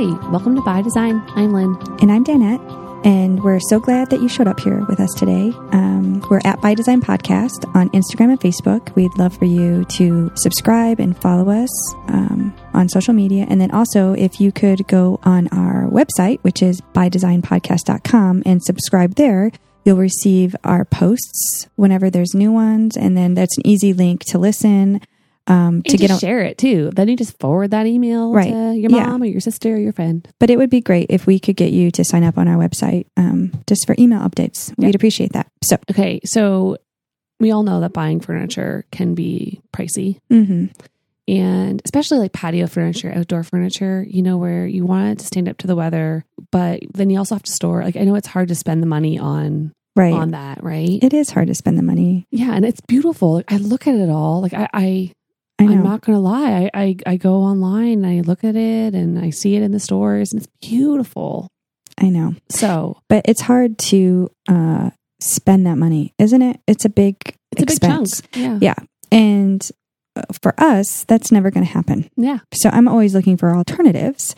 Hi, welcome to By Design. I'm Lynn. And I'm Danette. And we're so glad that you showed up here with us today. Um, we're at By Design Podcast on Instagram and Facebook. We'd love for you to subscribe and follow us um, on social media. And then also, if you could go on our website, which is bydesignpodcast.com, and subscribe there, you'll receive our posts whenever there's new ones. And then that's an easy link to listen. Um, to get share it too. Then you just forward that email right. to your mom yeah. or your sister or your friend. But it would be great if we could get you to sign up on our website um, just for email updates. Yep. We'd appreciate that. So okay, so we all know that buying furniture can be pricey. Mm-hmm. And especially like patio furniture, outdoor furniture, you know, where you want it to stand up to the weather, but then you also have to store. Like, I know it's hard to spend the money on right on that, right? It is hard to spend the money. Yeah, and it's beautiful. I look at it all. Like I, I I am not going to lie. I, I, I go online, I look at it, and I see it in the stores, and it's beautiful. I know. So, but it's hard to uh, spend that money, isn't it? It's a big it's expense. a big chunk. Yeah, yeah, and uh, for us, that's never going to happen. Yeah. So I'm always looking for alternatives.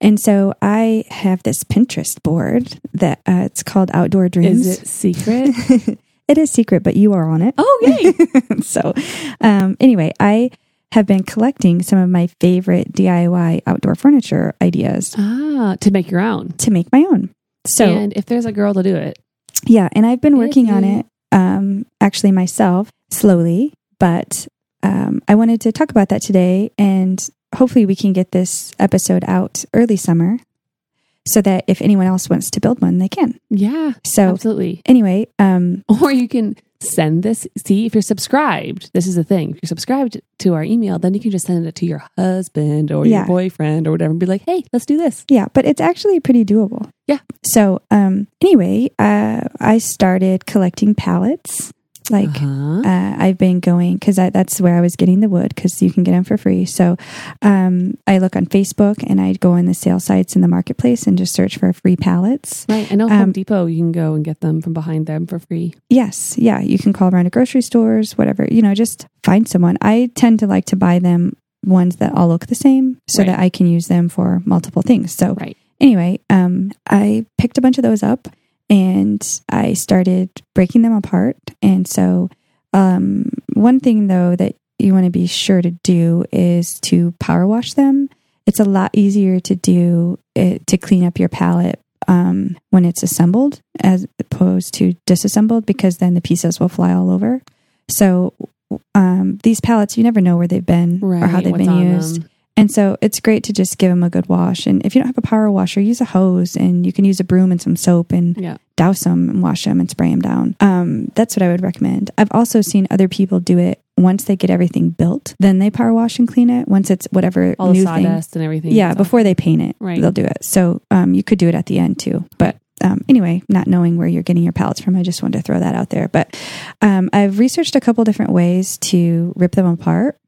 And so I have this Pinterest board that uh, it's called Outdoor Dreams. Is it secret? It is secret, but you are on it. Oh, yay. so, um, anyway, I have been collecting some of my favorite DIY outdoor furniture ideas. Ah, to make your own. To make my own. So, and if there's a girl to do it. Yeah. And I've been working on it, um, actually myself slowly, but, um, I wanted to talk about that today and hopefully we can get this episode out early summer so that if anyone else wants to build one, they can. Yeah. So absolutely. Anyway, um, or you can send this. See, if you're subscribed, this is the thing. If you're subscribed to our email, then you can just send it to your husband or yeah. your boyfriend or whatever and be like, hey, let's do this. Yeah, but it's actually pretty doable. Yeah. So, um, anyway, uh, I started collecting pallets like uh-huh. uh, I've been going because that's where I was getting the wood because you can get them for free. So um, I look on Facebook and I go on the sale sites in the marketplace and just search for free pallets. Right. I know Home um, Depot. You can go and get them from behind them for free. Yes. Yeah. You can call around to grocery stores, whatever. You know, just find someone. I tend to like to buy them ones that all look the same so right. that I can use them for multiple things. So right. anyway, um, I picked a bunch of those up and I started breaking them apart. And so, um, one thing though that you want to be sure to do is to power wash them. It's a lot easier to do it, to clean up your pallet um, when it's assembled as opposed to disassembled because then the pieces will fly all over. So um, these pallets, you never know where they've been right, or how they've been used. Them. And so it's great to just give them a good wash. And if you don't have a power washer, use a hose and you can use a broom and some soap and yeah. douse them and wash them and spray them down. Um, that's what I would recommend. I've also seen other people do it once they get everything built, then they power wash and clean it. Once it's whatever all new the sawdust thing. and everything. Yeah, before they paint it, right. they'll do it. So um, you could do it at the end too. But um, anyway, not knowing where you're getting your pallets from, I just wanted to throw that out there. But um, I've researched a couple different ways to rip them apart.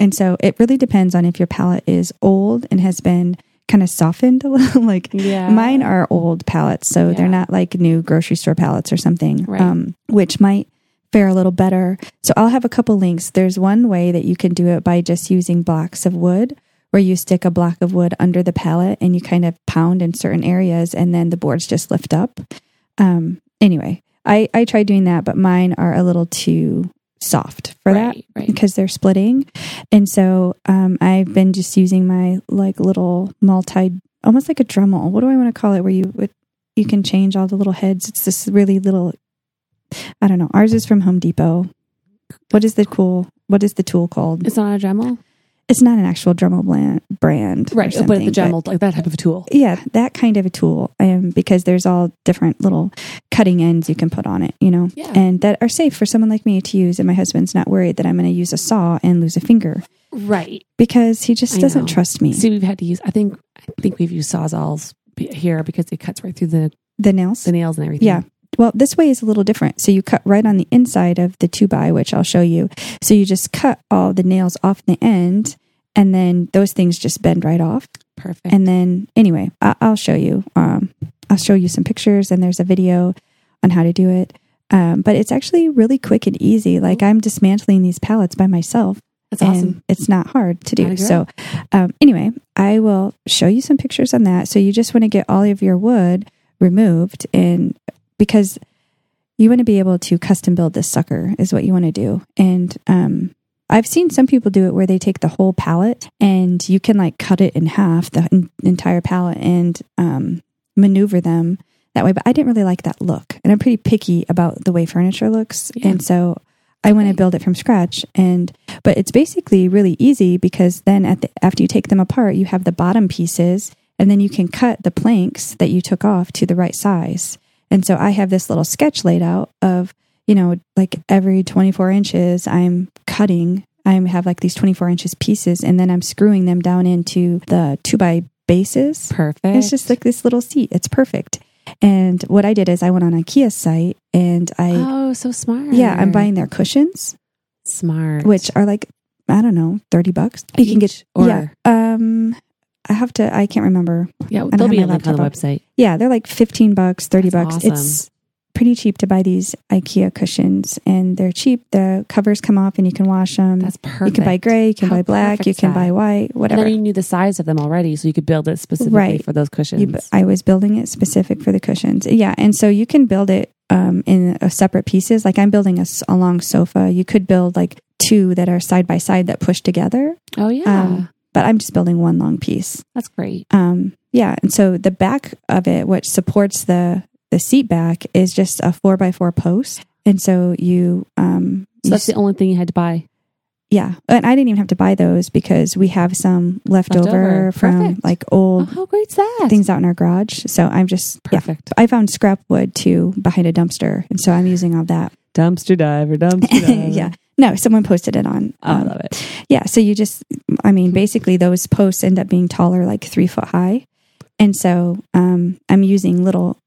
And so it really depends on if your pallet is old and has been kind of softened a little. like yeah. mine are old pallets, so yeah. they're not like new grocery store pallets or something, right. um, which might fare a little better. So I'll have a couple links. There's one way that you can do it by just using blocks of wood where you stick a block of wood under the pallet and you kind of pound in certain areas and then the boards just lift up. Um, anyway, I, I tried doing that, but mine are a little too soft for right, that right. because they're splitting. And so um, I've been just using my like little multi, almost like a Dremel. What do I want to call it? Where you would you can change all the little heads. It's this really little. I don't know. Ours is from Home Depot. What is the cool? What is the tool called? It's not a Dremel. It's not an actual Dremel brand, brand, right? But the Dremel, like that type of a tool. Yeah, that kind of a tool. Um, because there's all different little cutting ends you can put on it, you know, yeah. and that are safe for someone like me to use. And my husband's not worried that I'm going to use a saw and lose a finger, right? Because he just I doesn't know. trust me. See, we've had to use. I think I think we've used sawzalls here because it cuts right through the the nails, the nails and everything. Yeah. Well, this way is a little different. So you cut right on the inside of the two by, which I'll show you. So you just cut all the nails off the end, and then those things just bend right off. Perfect. And then, anyway, I- will show you. Um, I'll show you some pictures, and there's a video on how to do it. Um, but it's actually really quick and easy. Like I'm dismantling these pallets by myself, That's awesome. And it's not hard to do. So, um, anyway, I will show you some pictures on that. So, you just want to get all of your wood removed, and because you want to be able to custom build this sucker, is what you want to do. And um, I've seen some people do it where they take the whole pallet and you can like cut it in half, the entire pallet, and um, maneuver them that way. But I didn't really like that look. And I'm pretty picky about the way furniture looks. Yeah. And so I want to build it from scratch. And, but it's basically really easy because then at the, after you take them apart, you have the bottom pieces and then you can cut the planks that you took off to the right size. And so I have this little sketch laid out of you know, like every 24 inches, I'm cutting. I have like these 24 inches pieces, and then I'm screwing them down into the two by bases. Perfect. It's just like this little seat. It's perfect. And what I did is I went on IKEA's site and I oh so smart yeah I'm buying their cushions smart which are like I don't know thirty bucks you Each, can get or yeah um I have to I can't remember yeah they'll be on the website yeah they're like fifteen bucks thirty That's bucks awesome. it's pretty cheap to buy these IKEA cushions, and they're cheap. The covers come off, and you can wash them. That's perfect. You can buy gray, you can How buy black, you can that? buy white, whatever. And then you knew the size of them already, so you could build it specifically Right. for those cushions. You- I was building it specific for the cushions. Yeah, and so you can build it um, in a separate pieces. Like I'm building a long sofa. You could build like two that are side by side that push together. oh yeah, Um, but I'm just building one long piece. that's great. Um, yeah, and so the back of it, which supports the the seat back, is just a four by four post, and so you um, So you that's the only thing you had to buy. yeah, and I didn't even have to buy those because we have some left, Left over, over. from Perfect. like Oh, old how great's that? things out in our garage. So I'm just yeah. Perfect. I found scrap wood too behind a dumpster, and so I'm using all that. Dumpster diver, dumpster diver. yeah, no, someone posted it on. Oh, I um, love it. Yeah, so you just, I mean, basically those posts end up being taller, like three foot high, and so um, I'm using little,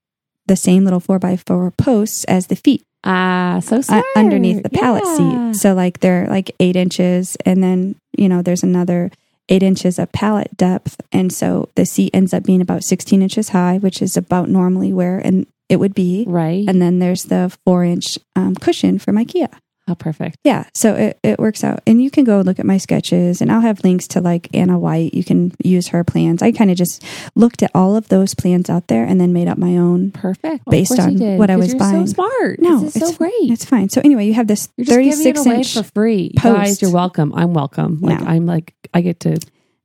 the same little four by four posts as the feet Ah, so uh, underneath the pallet Yeah. seat. So like they're like eight inches, and then you know there's another eight inches of pallet depth, and so the seat ends up being about 16 inches high, which is about normally where and it would be. Right. And then there's the four inch um, cushion from IKEA. How perfect. Yeah, so it, it works out. And you can go look at my sketches, and I'll have links to like Ana White. You can use her plans. I kind of just looked at all of those plans out there and then made up my own. Perfect. Based you on what I was you're buying. So smart. No, is so it's- great. It's fine. So anyway, you have this You're just 36 giving it away inch. for free, post. guys. You're welcome. I'm welcome. Like No. I'm like I get to.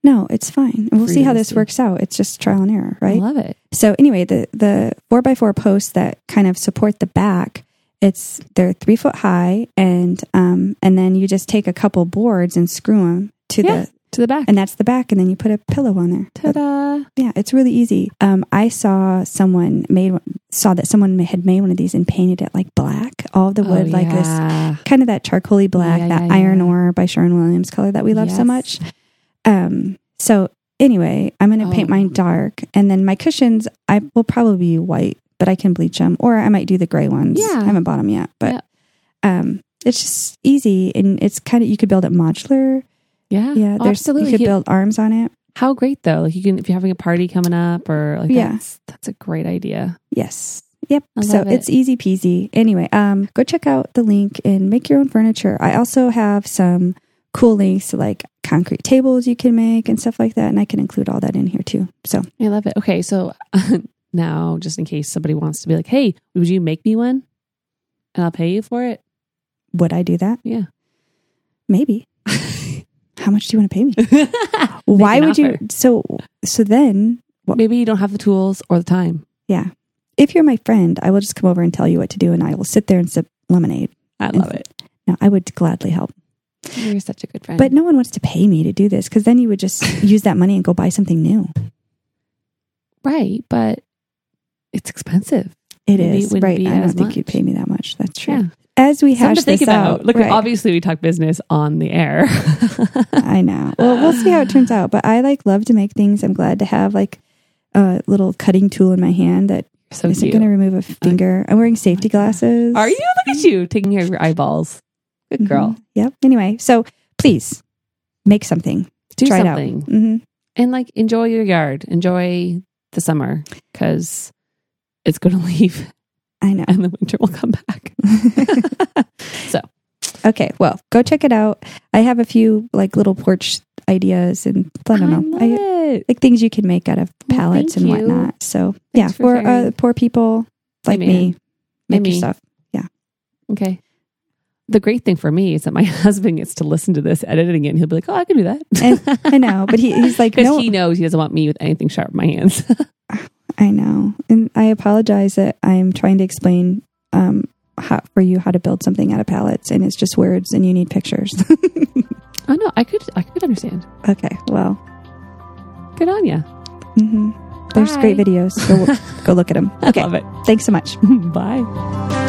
No, it's fine. And we'll see how this works out. It's just trial and error, right? I love it. So anyway, the the four by four posts that kind of support the back, it's they're three foot high, and um and then you just take a couple boards and screw them to Yeah. the To the back. and that's the back, and then you put a pillow on there. Ta-da! Yeah, it's really easy. Um, I saw someone made saw that someone had made one of these and painted it like black, all the wood Oh, like this, kind of that charcoaly black, Yeah, that yeah, iron yeah. ore by Sherwin-Williams color that we love so much. Um, so anyway, I'm going to paint Oh. mine dark, and then my cushions I will probably be white, but I can bleach them, or I might do the gray ones. Yeah. I haven't bought them yet, but Yep. um, it's just easy, and it's kind of you could build it modular. Yeah. Yeah, there's absolutely. you could build arms on it. How great though! Like you can if you're having a party coming up or like Yeah. that's that's a great idea. Yes. Yep. So it. it's easy peasy. Anyway, um, go check out the link and make your own furniture. I also have some cool links to like concrete tables you can make and stuff like that, and I can include all that in here too. So I love it. Okay, so now just in case somebody wants to be like, "Hey, would you make me one?" and I'll pay you for it. would I do that? Yeah. Maybe. How much do you want to pay me? Why would you? So so then, Maybe you don't have the tools or the time. yeah. If you're my friend, I will just come over and tell you what to do, and I will sit there and sip lemonade. I love it. No, I would gladly help. You're such a good friend. But no one wants to pay me to do this because then you would just use that money and go buy something new. right, but it's expensive. It Maybe it is wouldn't right. I don't think you'd pay me that much. That's true. Yeah. As we Something hash to think this about. out, Look, right. obviously we talk business on the air. I know. Well, we'll see how it turns out. But I like love to make things. I'm glad to have like a little cutting tool in my hand that so isn't cute. going to remove a finger. I'm wearing safety glasses. Are you? Look at you taking care of your eyeballs. Good Mhm. girl. Yep. Anyway, so please make something. Do Try something. it out. hmm and like enjoy your yard. Enjoy the summer because it's going to leave I know. and the winter will come back. so Okay, well, go check it out. I have a few like little porch ideas and I don't know, I I, like things you can make out of Well, pallets thank and you. whatnot. So Thanks yeah, for for uh, poor people like me, make me. your stuff. Yeah. Okay. The great thing for me is that my husband gets to listen to this editing it and he'll be like, oh, I can do that. And I know, but he, he's like, Because no, he knows he doesn't want me with anything sharp in my hands. I know, and I apologize that I'm trying to explain um how, for you how to build something out of pallets, and it's just words, and you need pictures. oh no, I could I could understand. okay, well, Good on you. hmm there's great videos. Go, go look at them. I Okay, love it. thanks so much. Bye.